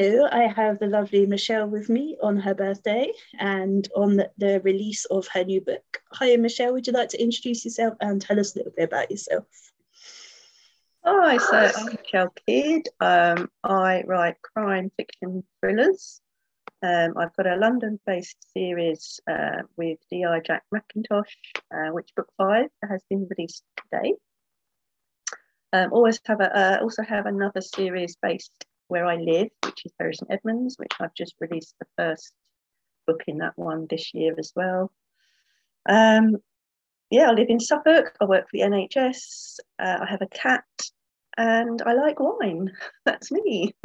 I have the lovely Michelle with me on her birthday and on the, the release of her new book. Hi, Michelle. Would you like to introduce yourself and tell us a little bit about yourself? Hi, so I'm Michelle Kidd. Um, I write crime fiction thrillers. Um, I've got a London-based series uh, with D.I. Jack Mackintosh, uh, which book five has been released today. Um, always have a, uh, also have another series based where I live, which is Bury St Edmunds, which I've just released the first book in that one this year as well. Um, yeah, I live in Suffolk. I work for the NHS. Uh, I have a cat, and I like wine. That's me.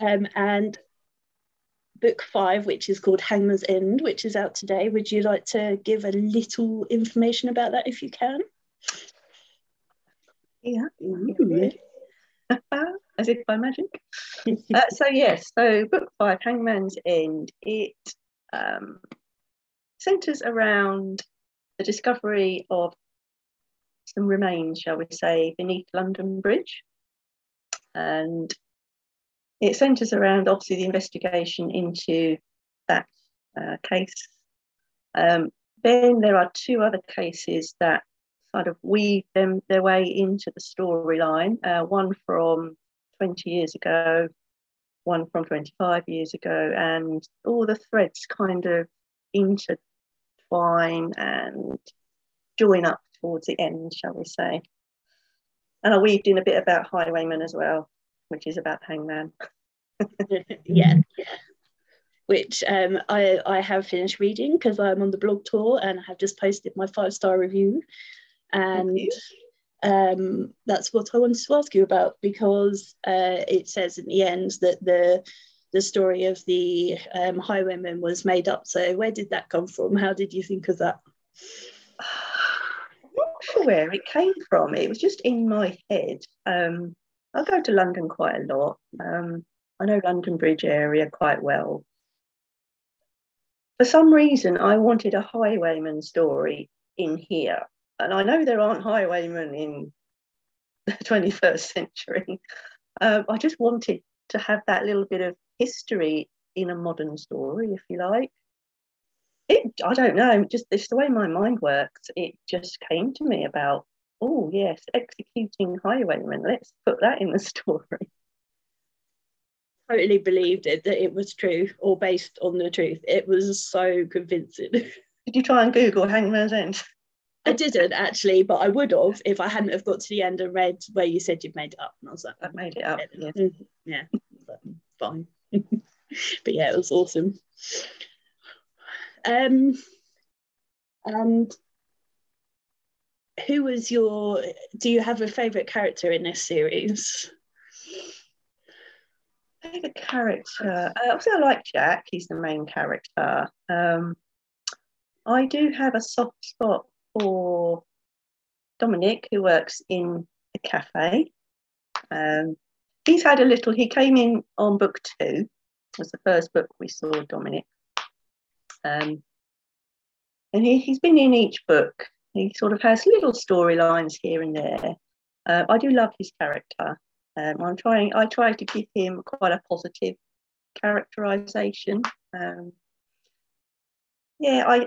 um, and book five, which is called Hangman's End, which is out today. Would you like to give a little information about that if you can? Yeah. As if by magic. uh, so yes, so book five, Hangman's End, it um, centres around the discovery of some remains, shall we say, beneath London Bridge. And it centres around obviously the investigation into that uh, case. Um, then there are two other cases that sort of weave them their way into the storyline. Uh, one from 20 years ago, one from 25 years ago, and all the threads kind of intertwine and join up towards the end, shall we say. And I weaved in a bit about Highwayman as well, which is about Hangman. yeah, which um, I, I have finished reading because I'm on the blog tour and I have just posted my five star review. And um, that's what I wanted to ask you about because uh, it says in the end that the the story of the um, highwayman was made up. So where did that come from? How did you think of that? I'm not sure where it came from. It was just in my head. Um, I go to London quite a lot. Um, I know London Bridge area quite well. For some reason, I wanted a highwayman story in here and I know there aren't highwaymen in the 21st century. Um, I just wanted to have that little bit of history in a modern story, if you like. It, I don't know, just this the way my mind works, it just came to me about, oh, yes, executing highwaymen. Let's put that in the story. Totally believed it that it was true or based on the truth. It was so convincing. Did you try and Google Hangman's End? I didn't actually, but I would have if I hadn't have got to the end and read where you said you'd made it up. And I was like, I've made it up. Yeah, yeah. But, fine. but yeah, it was awesome. Um, and who was your? Do you have a favorite character in this series? Favorite character? Uh, obviously, I also like Jack. He's the main character. Um, I do have a soft spot for Dominic, who works in a cafe. Um, he's had a little, he came in on book two, was the first book we saw Dominic. Um, and he, he's been in each book. He sort of has little storylines here and there. Uh, I do love his character. Um, I'm trying. I try to give him quite a positive characterization. Um, yeah, I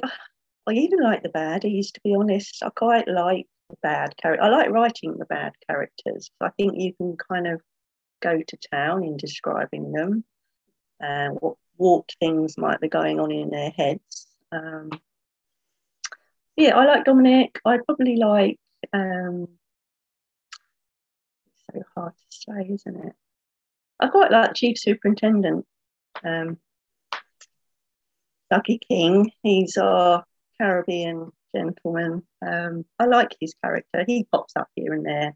I even like the baddies, to be honest. I quite like the bad character. I like writing the bad characters. I think you can kind of go to town in describing them and uh, what warped things might be going on in their heads. Um, yeah, I like Dominic. I probably like. Um, so hard to say, isn't it? I quite like Chief Superintendent um, Dougie King. He's our Caribbean gentleman. Um, I like his character. He pops up here and there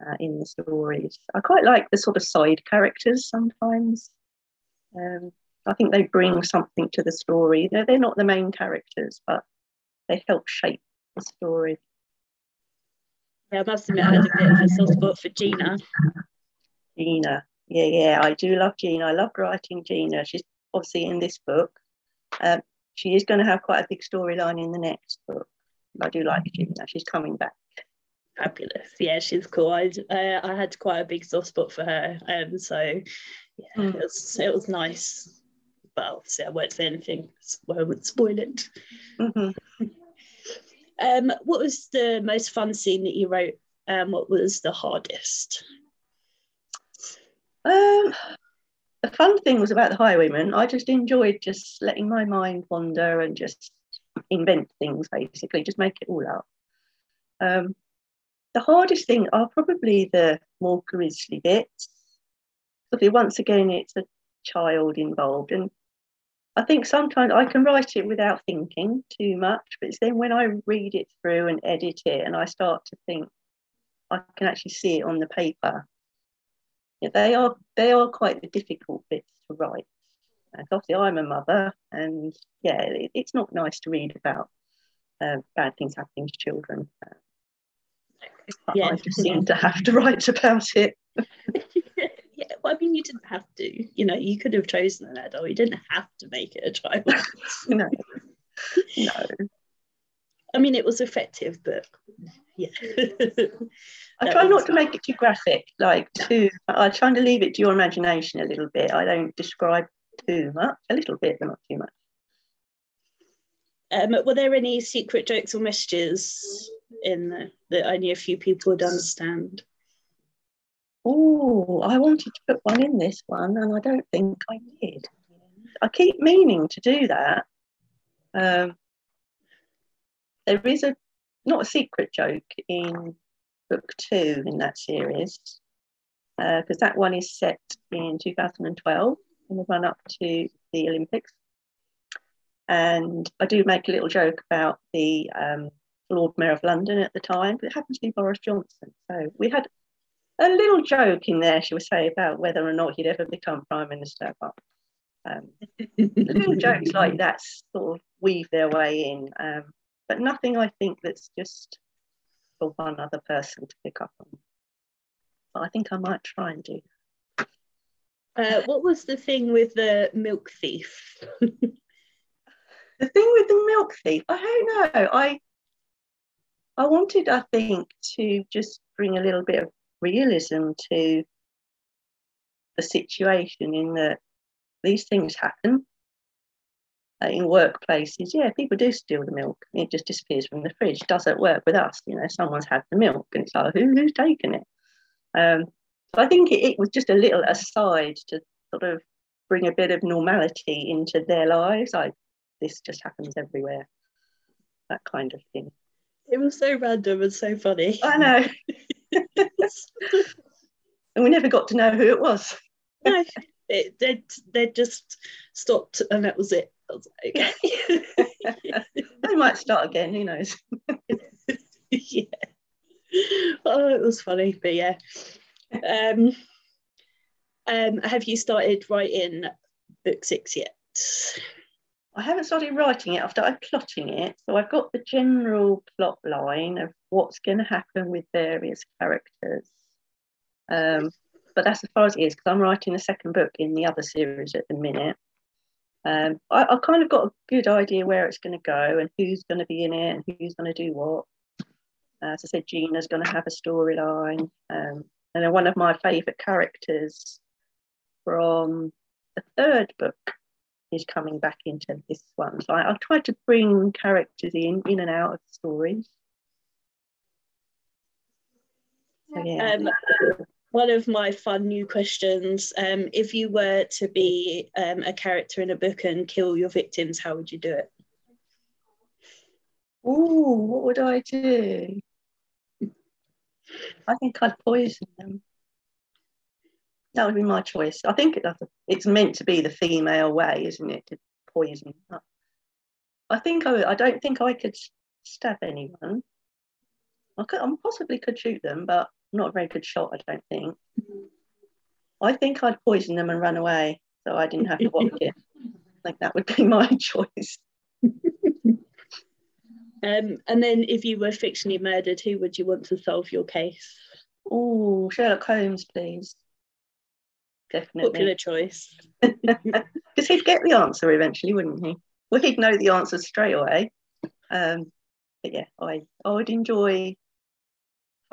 uh, in the stories. I quite like the sort of side characters sometimes. Um, I think they bring something to the story. They're, they're not the main characters, but they help shape the story. Yeah, I must admit, I had a bit of a soft spot for Gina. Gina, yeah, yeah, I do love Gina. I love writing Gina. She's obviously in this book. Um, she is going to have quite a big storyline in the next book. I do like Gina. She's coming back. Fabulous. Yeah, she's cool. I uh, I had quite a big soft spot for her. Um, so yeah, mm. it was it was nice. But obviously I won't say anything, I won't spoil it. Mm-hmm. um, what was the most fun scene that you wrote? And um, what was the hardest? Um, the fun thing was about the highwayman. I just enjoyed just letting my mind wander and just invent things, basically, just make it all up. Um, the hardest thing are probably the more grisly bits. Because once again, it's a child involved, and I think sometimes I can write it without thinking too much, but it's then when I read it through and edit it, and I start to think, I can actually see it on the paper. Yeah, they are they are quite the difficult bits to write. And obviously, I'm a mother, and yeah, it, it's not nice to read about uh, bad things happening to children. Uh, yeah. I just seem to have to write about it. yeah, well, I mean, you didn't have to. You know, you could have chosen an adult. You didn't have to make it a child. no, no. I mean, it was effective, but yeah. I try not to make it too graphic, like too. I try to leave it to your imagination a little bit. I don't describe too much, a little bit, but not too much. Um, were there any secret jokes or messages in the, that only a few people would understand? Oh, I wanted to put one in this one, and I don't think I did. I keep meaning to do that. Um, there is a not a secret joke in book two in that series because uh, that one is set in 2012 in the run up to the Olympics. And I do make a little joke about the um, Lord Mayor of London at the time, but it happens to be Boris Johnson. So we had a little joke in there, she would say, about whether or not he'd ever become Prime Minister. But um, little jokes like that sort of weave their way in, um, but nothing I think that's just for one other person to pick up on. But I think I might try and do. Uh, what was the thing with the milk thief? the thing with the milk thief, I don't know. I I wanted, I think, to just bring a little bit of realism to the situation in that these things happen in workplaces. Yeah, people do steal the milk. It just disappears from the fridge. Doesn't work with us. You know, someone's had the milk and it's like, who, who's taken it? Um, so I think it, it was just a little aside to sort of bring a bit of normality into their lives. Like this just happens everywhere, that kind of thing. It was so random and so funny. I know. and we never got to know who it was. no, it, they they just stopped and that was it. I was like, they might start again. Who knows? yeah. Oh, it was funny, but yeah. Um, um, have you started writing book six yet? I haven't started writing it. I've started plotting it. So I've got the general plot line of what's going to happen with various characters. Um, but that's as far as it is because I'm writing the second book in the other series at the minute. Um, I, have kind of got a good idea where it's going to go and who's going to be in it and who's going to do what. As I said, Gina's going to have a storyline. Um, and then one of my favourite characters from the third book is coming back into this one. So I, will try to bring characters in, in and out of the stories. So, yeah. Um, one of my fun new questions um, if you were to be um, a character in a book and kill your victims, how would you do it? Oh, what would I do? I think I'd poison them. That would be my choice. I think it's meant to be the female way, isn't it, to poison? I think I, I don't think I could stab anyone. I could, I possibly could shoot them, but not a very good shot. I don't think. I think I'd poison them and run away, so I didn't have to watch it. I think that would be my choice. Um, and then, if you were fictionally murdered, who would you want to solve your case? Oh, Sherlock Holmes, please. Definitely. Popular choice. Because he'd get the answer eventually, wouldn't he? Well, he'd know the answer straight away. Um, but yeah, I, I would enjoy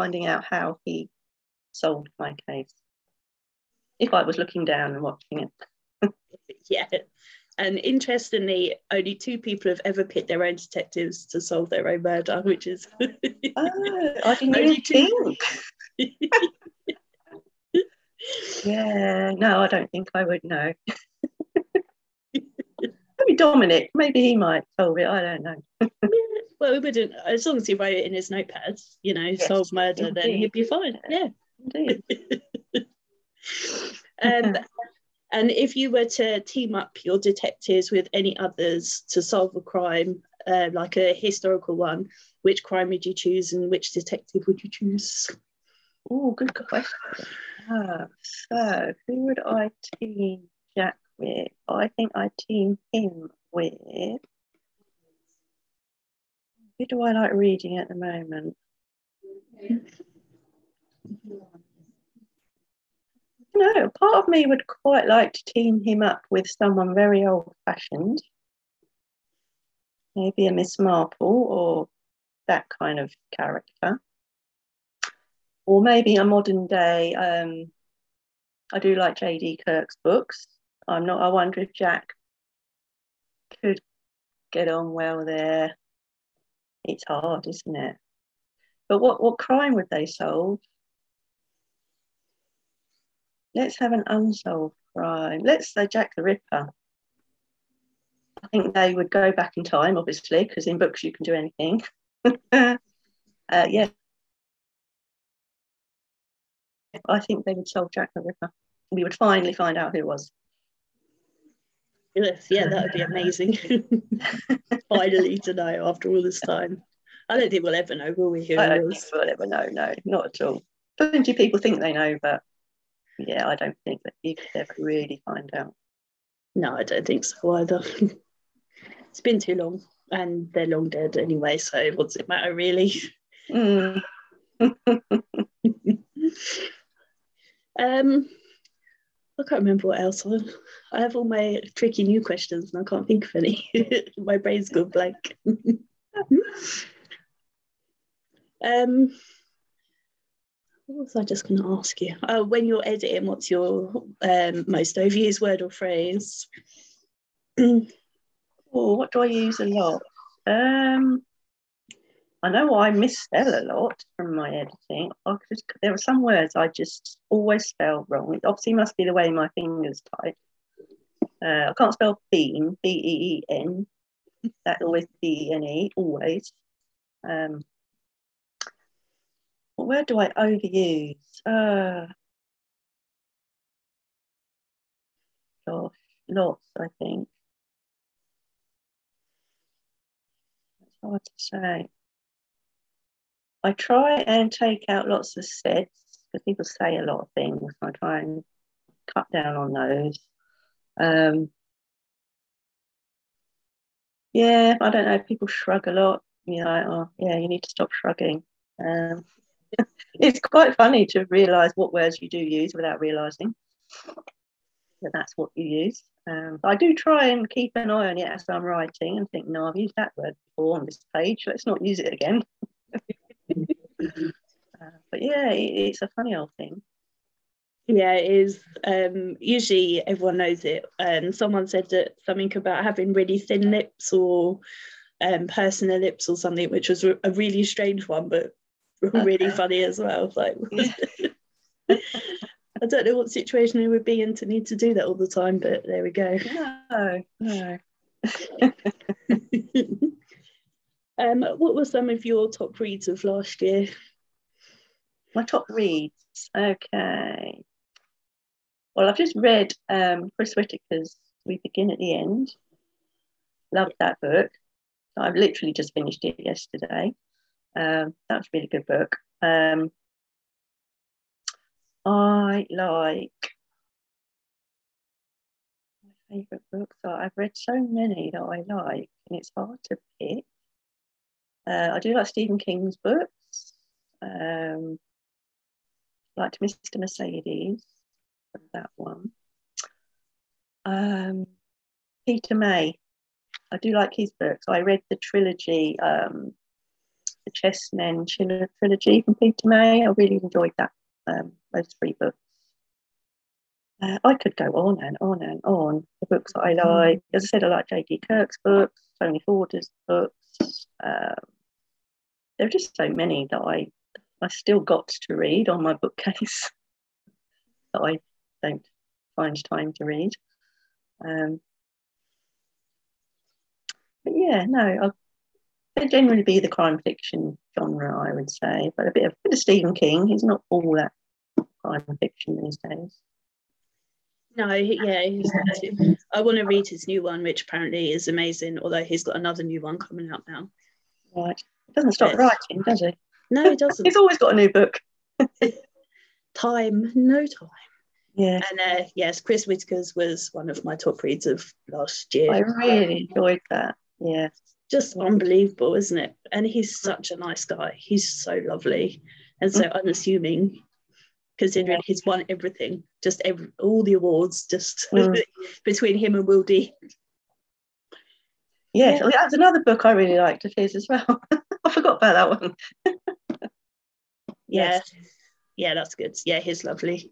finding out how he solved my case. If I was looking down and watching it. yeah. And interestingly, only two people have ever picked their own detectives to solve their own murder, which is. oh, I didn't even think. yeah, no, I don't think I would know. Maybe Dominic, maybe he might solve it. I don't know. Well, we wouldn't, as long as he wrote it in his notepad, you know, yes, solve murder, indeed. then he'd be fine. Yeah. Indeed. um, and if you were to team up your detectives with any others to solve a crime, uh, like a historical one, which crime would you choose and which detective would you choose? Oh, good question. Ah, so, who would I team Jack with? I think I team him with. Who do I like reading at the moment? No, part of me would quite like to team him up with someone very old fashioned. Maybe a Miss Marple or that kind of character. Or maybe a modern day. Um, I do like J.D. Kirk's books. I'm not, I wonder if Jack could get on well there. It's hard, isn't it? But what, what crime would they solve? Let's have an unsolved crime. Let's say Jack the Ripper. I think they would go back in time, obviously, because in books you can do anything. uh, yeah. I think they would solve Jack the Ripper. We would finally find out who it was. Yes, yeah, that would be amazing. finally to know after all this time. I don't think we'll ever know, will we? Who I don't think we'll ever know. No, not at all. Plenty of people think they know, but yeah, I don't think that you could ever really find out. No, I don't think so either. it's been too long, and they're long dead anyway. So what's it matter, really? Mm. um, I can't remember what else. I, have all my tricky new questions, and I can't think of any. my brain's gone blank. um what was I just going to ask you? Uh, when you're editing, what's your um, most overused word or phrase? oh, what do I use a lot? Um, I know I misspell a lot from my editing. Just, there are some words I just always spell wrong. It obviously must be the way my fingers type. Uh, I can't spell bean, B E E N. That always B E N E, always. Um, where do I overuse? Uh, gosh, lots, I think. It's hard to say. I try and take out lots of sets because people say a lot of things. I try and cut down on those. Um, yeah, I don't know. People shrug a lot. You know, oh, yeah, you need to stop shrugging. Um, it's quite funny to realise what words you do use without realising that that's what you use. Um, I do try and keep an eye on it as I'm writing and think, no, I've used that word before on this page. Let's not use it again. Uh, but yeah, it, it's a funny old thing. Yeah, it is. Um, usually everyone knows it. Um, someone said that something about having really thin lips or um, personal lips or something, which was a really strange one, but really funny as well. Like, I don't know what situation it would be in to need to do that all the time, but there we go. No, no. um, what were some of your top reads of last year? My top reads. Okay. Well, I've just read um, Chris Whitaker's We Begin at the End. Loved that book. I've literally just finished it yesterday. Um, that's a really good book. Um, I like my favourite books. I've read so many that I like, and it's hard to pick. Uh, I do like Stephen King's books. Um, liked Mr. Mercedes, that one. Um, Peter May, I do like his books. I read the trilogy um, the Chessmen trilogy from Peter May. I really enjoyed that. Um, those three books. Uh, I could go on and on and on. The books that I mm. like, as I said, I like J.D. Kirk's books, Tony Forder's books. Um, there are just so many that I I still got to read on my bookcase that I don't find time to read. Um, but yeah, no, they generally be the crime fiction genre, I would say, but a bit of, a bit of Stephen King. He's not all that crime fiction these days. No, yeah, I want to read his new one, which apparently is amazing. Although he's got another new one coming out now. Right, he doesn't stop writing, does he? No, he doesn't. he's always got a new book. time, no time. Yeah. And uh, yes, Chris Whitaker's was one of my top reads of last year. I really enjoyed that. Yeah. Just unbelievable, isn't it? And he's such a nice guy. He's so lovely and so mm. unassuming considering yeah. he's won everything, just every, all the awards, just mm. between him and Will D. Yeah, yeah, that's another book I really liked of his as well. I forgot about that one. yeah, yeah, that's good. Yeah, he's lovely.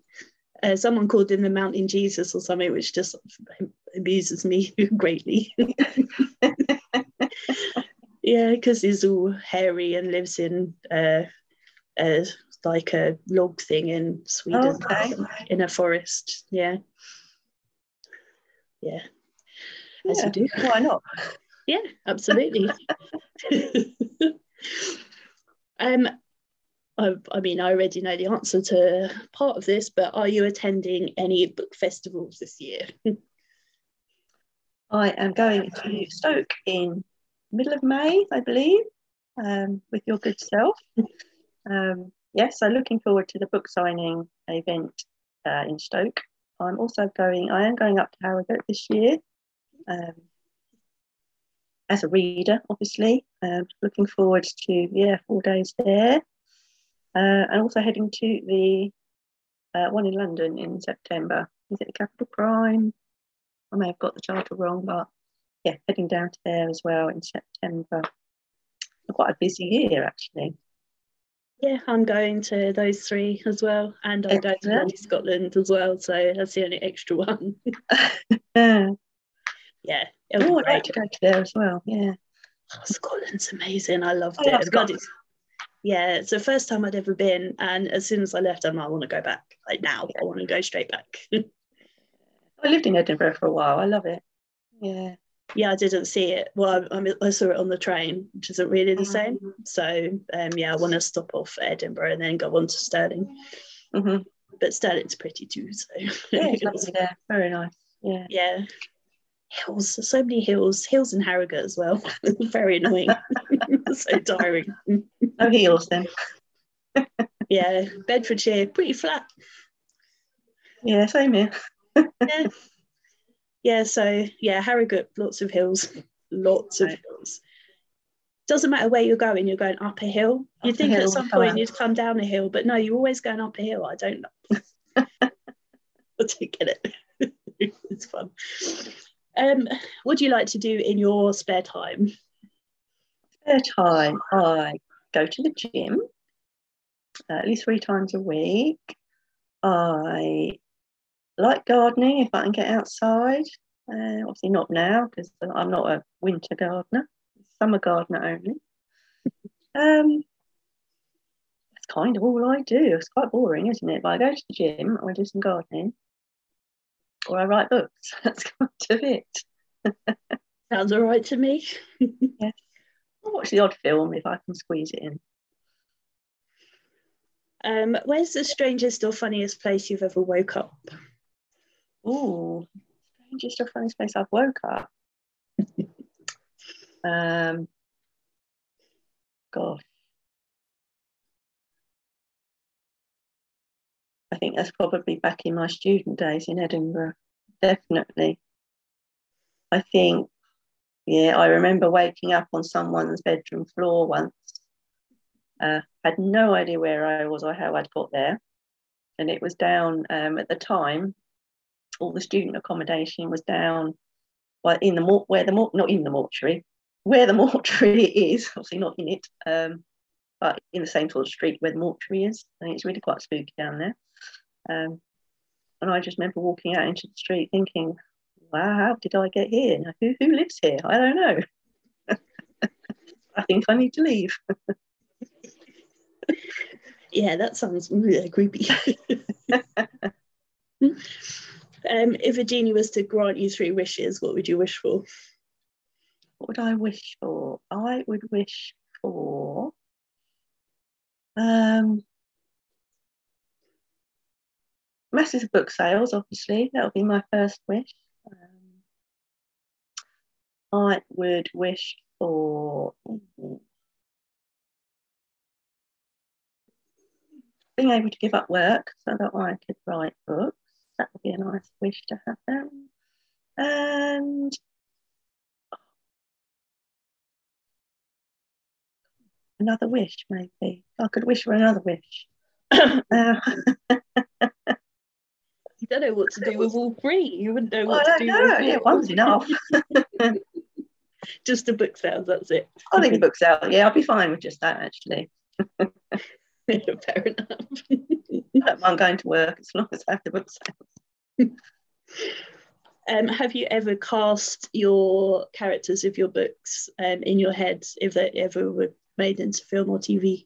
Uh, someone called him the Mountain Jesus or something, which just amuses me greatly. yeah, because he's all hairy and lives in uh, uh, like a log thing in Sweden okay. in a forest. Yeah. Yeah. As yeah, you do. Why not? Yeah, absolutely. um, I, I, mean, I already know the answer to part of this, but are you attending any book festivals this year? I am going to Stoke in middle of May, I believe, um, with your good self. Um, yes, I'm looking forward to the book signing event uh, in Stoke. I'm also going, I am going up to Harrogate this year um, as a reader, obviously. Um, looking forward to, yeah, four days there. Uh, and also heading to the uh, one in London in September. Is it the Capital Crime? I may have got the title wrong, but yeah, heading down to there as well in September. Quite a busy year, actually. Yeah, I'm going to those three as well, and I'm going to Scotland as well. So that's the only extra one. yeah, oh, I'd like to go to there as well. Yeah, oh, Scotland's amazing. I loved I it. Yeah, it's the first time I'd ever been, and as soon as I left, I'm like, I want to go back. Like now, yeah. I want to go straight back. I lived in Edinburgh for a while. I love it. Yeah yeah, I didn't see it. Well, I, I, saw it on the train, which isn't really the same. Mm-hmm. So, um, yeah, I want to stop off at Edinburgh and then go on to Stirling. Mm-hmm. But Stirling's pretty too. So, yeah, there. Very nice. Yeah. Yeah. Hills, so many hills, hills in Harrogate as well. Very annoying. so tiring. No heels then. yeah, Bedfordshire, pretty flat. Yeah, same here. yeah yeah, so yeah, Harrogate, lots of hills, lots of hills. Doesn't matter where you're going, you're going up a hill. You think at some point you'd come down a hill, but no, you're always going up a hill. I don't know. I don't get it. it's fun. Um, what do you like to do in your spare time? Spare time, I go to the gym uh, at least three times a week. I like gardening if I can get outside. Uh, obviously not now because I'm not a winter gardener, summer gardener only. um, that's kind of all I do. It's quite boring, isn't it? But I go to the gym, I do some gardening, or I write books. That's kind of it. Sounds all right to me. yeah. I'll watch the odd film if I can squeeze it in. Um, where's the strangest or funniest place you've ever woke up? Oh, strangest or funniest place I've woke up. um, gosh. I think that's probably back in my student days in Edinburgh. Definitely. I think, yeah, I remember waking up on someone's bedroom floor once. Uh, had no idea where I was or how I'd got there. And it was down um, at the time, all the student accommodation was down well, in the where the mort, not in the mortuary, where the mortuary is, obviously not in it, um, but in the same sort of street where the mortuary is. And it's really quite spooky down there. Um, and I just remember walking out into the street thinking, wow, how did I get here? Now, who, who lives here? I don't know. I think I need to leave. yeah, that sounds really creepy. Um, if a genie was to grant you three wishes, what would you wish for? What would I wish for? I would wish for um, massive book sales, obviously. That would be my first wish. Um, I would wish for being able to give up work so that I could write books. That would be a nice wish to happen. And another wish, maybe. I could wish for another wish. uh, you don't know what to do with all three. You wouldn't know what well, to do. Know. With yeah, one's enough. just the book sales, that's it. I think the book's out. Yeah, I'll be fine with just that actually. Fair enough. I'm going to work as long as I have the book sales. Um, have you ever cast your characters of your books um, in your head if they ever were made into film or TV?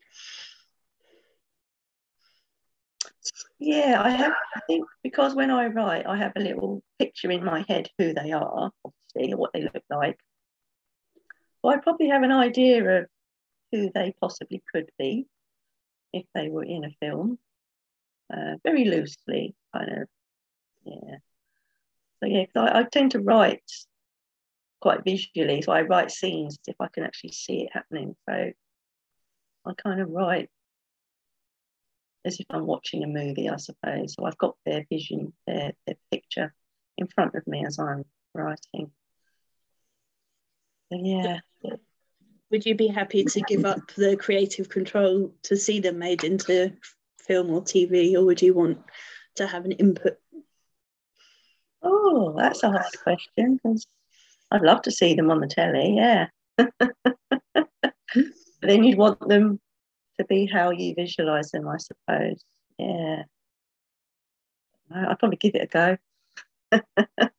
Yeah, I have. I think because when I write, I have a little picture in my head who they are, obviously, or what they look like. I probably have an idea of who they possibly could be if they were in a film, uh, very loosely, kind of. Yeah. So yeah, I, I tend to write quite visually, so I write scenes if I can actually see it happening. So I kind of write as if I'm watching a movie, I suppose. So I've got their vision, their, their picture in front of me as I'm writing. So, yeah. Would you be happy to give up the creative control to see them made into film or TV, or would you want to have an input? Oh, that's a hard question because I'd love to see them on the telly, yeah. then you'd want them to be how you visualize them, I suppose. Yeah. I'd probably give it a go.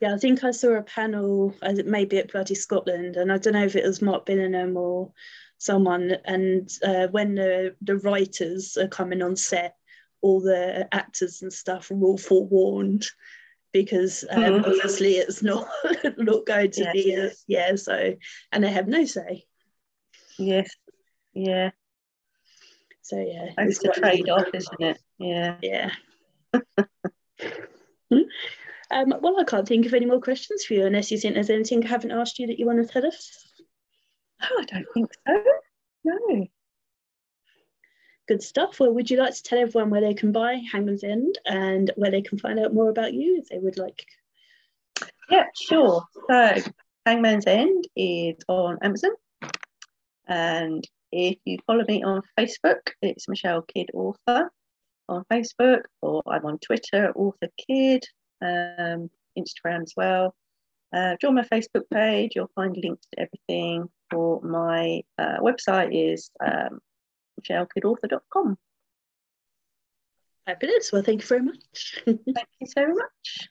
yeah, I think I saw a panel, maybe at Bloody Scotland, and I don't know if it was Mark Billingham or someone. And uh, when the, the writers are coming on set, all the actors and stuff are all forewarned because um, mm-hmm. obviously it's not not going to yes, be a, yeah so and they have no say. Yes. Yeah. So yeah it's a trade-off isn't it? Yeah. Yeah. Um, well i can't think of any more questions for you unless you think there's anything i haven't asked you that you want to tell us no i don't think so no good stuff. Well, would you like to tell everyone where they can buy Hangman's End and where they can find out more about you if they would like? Yeah, sure. So, Hangman's End is on Amazon. And if you follow me on Facebook, it's Michelle Kidd Author on Facebook, or I'm on Twitter, Author Kidd, um, Instagram as well. Uh, join my Facebook page, you'll find links to everything. For my uh, website is um, michellekiddauthor.com. Fabulous. Well, thank you very much. thank you so much.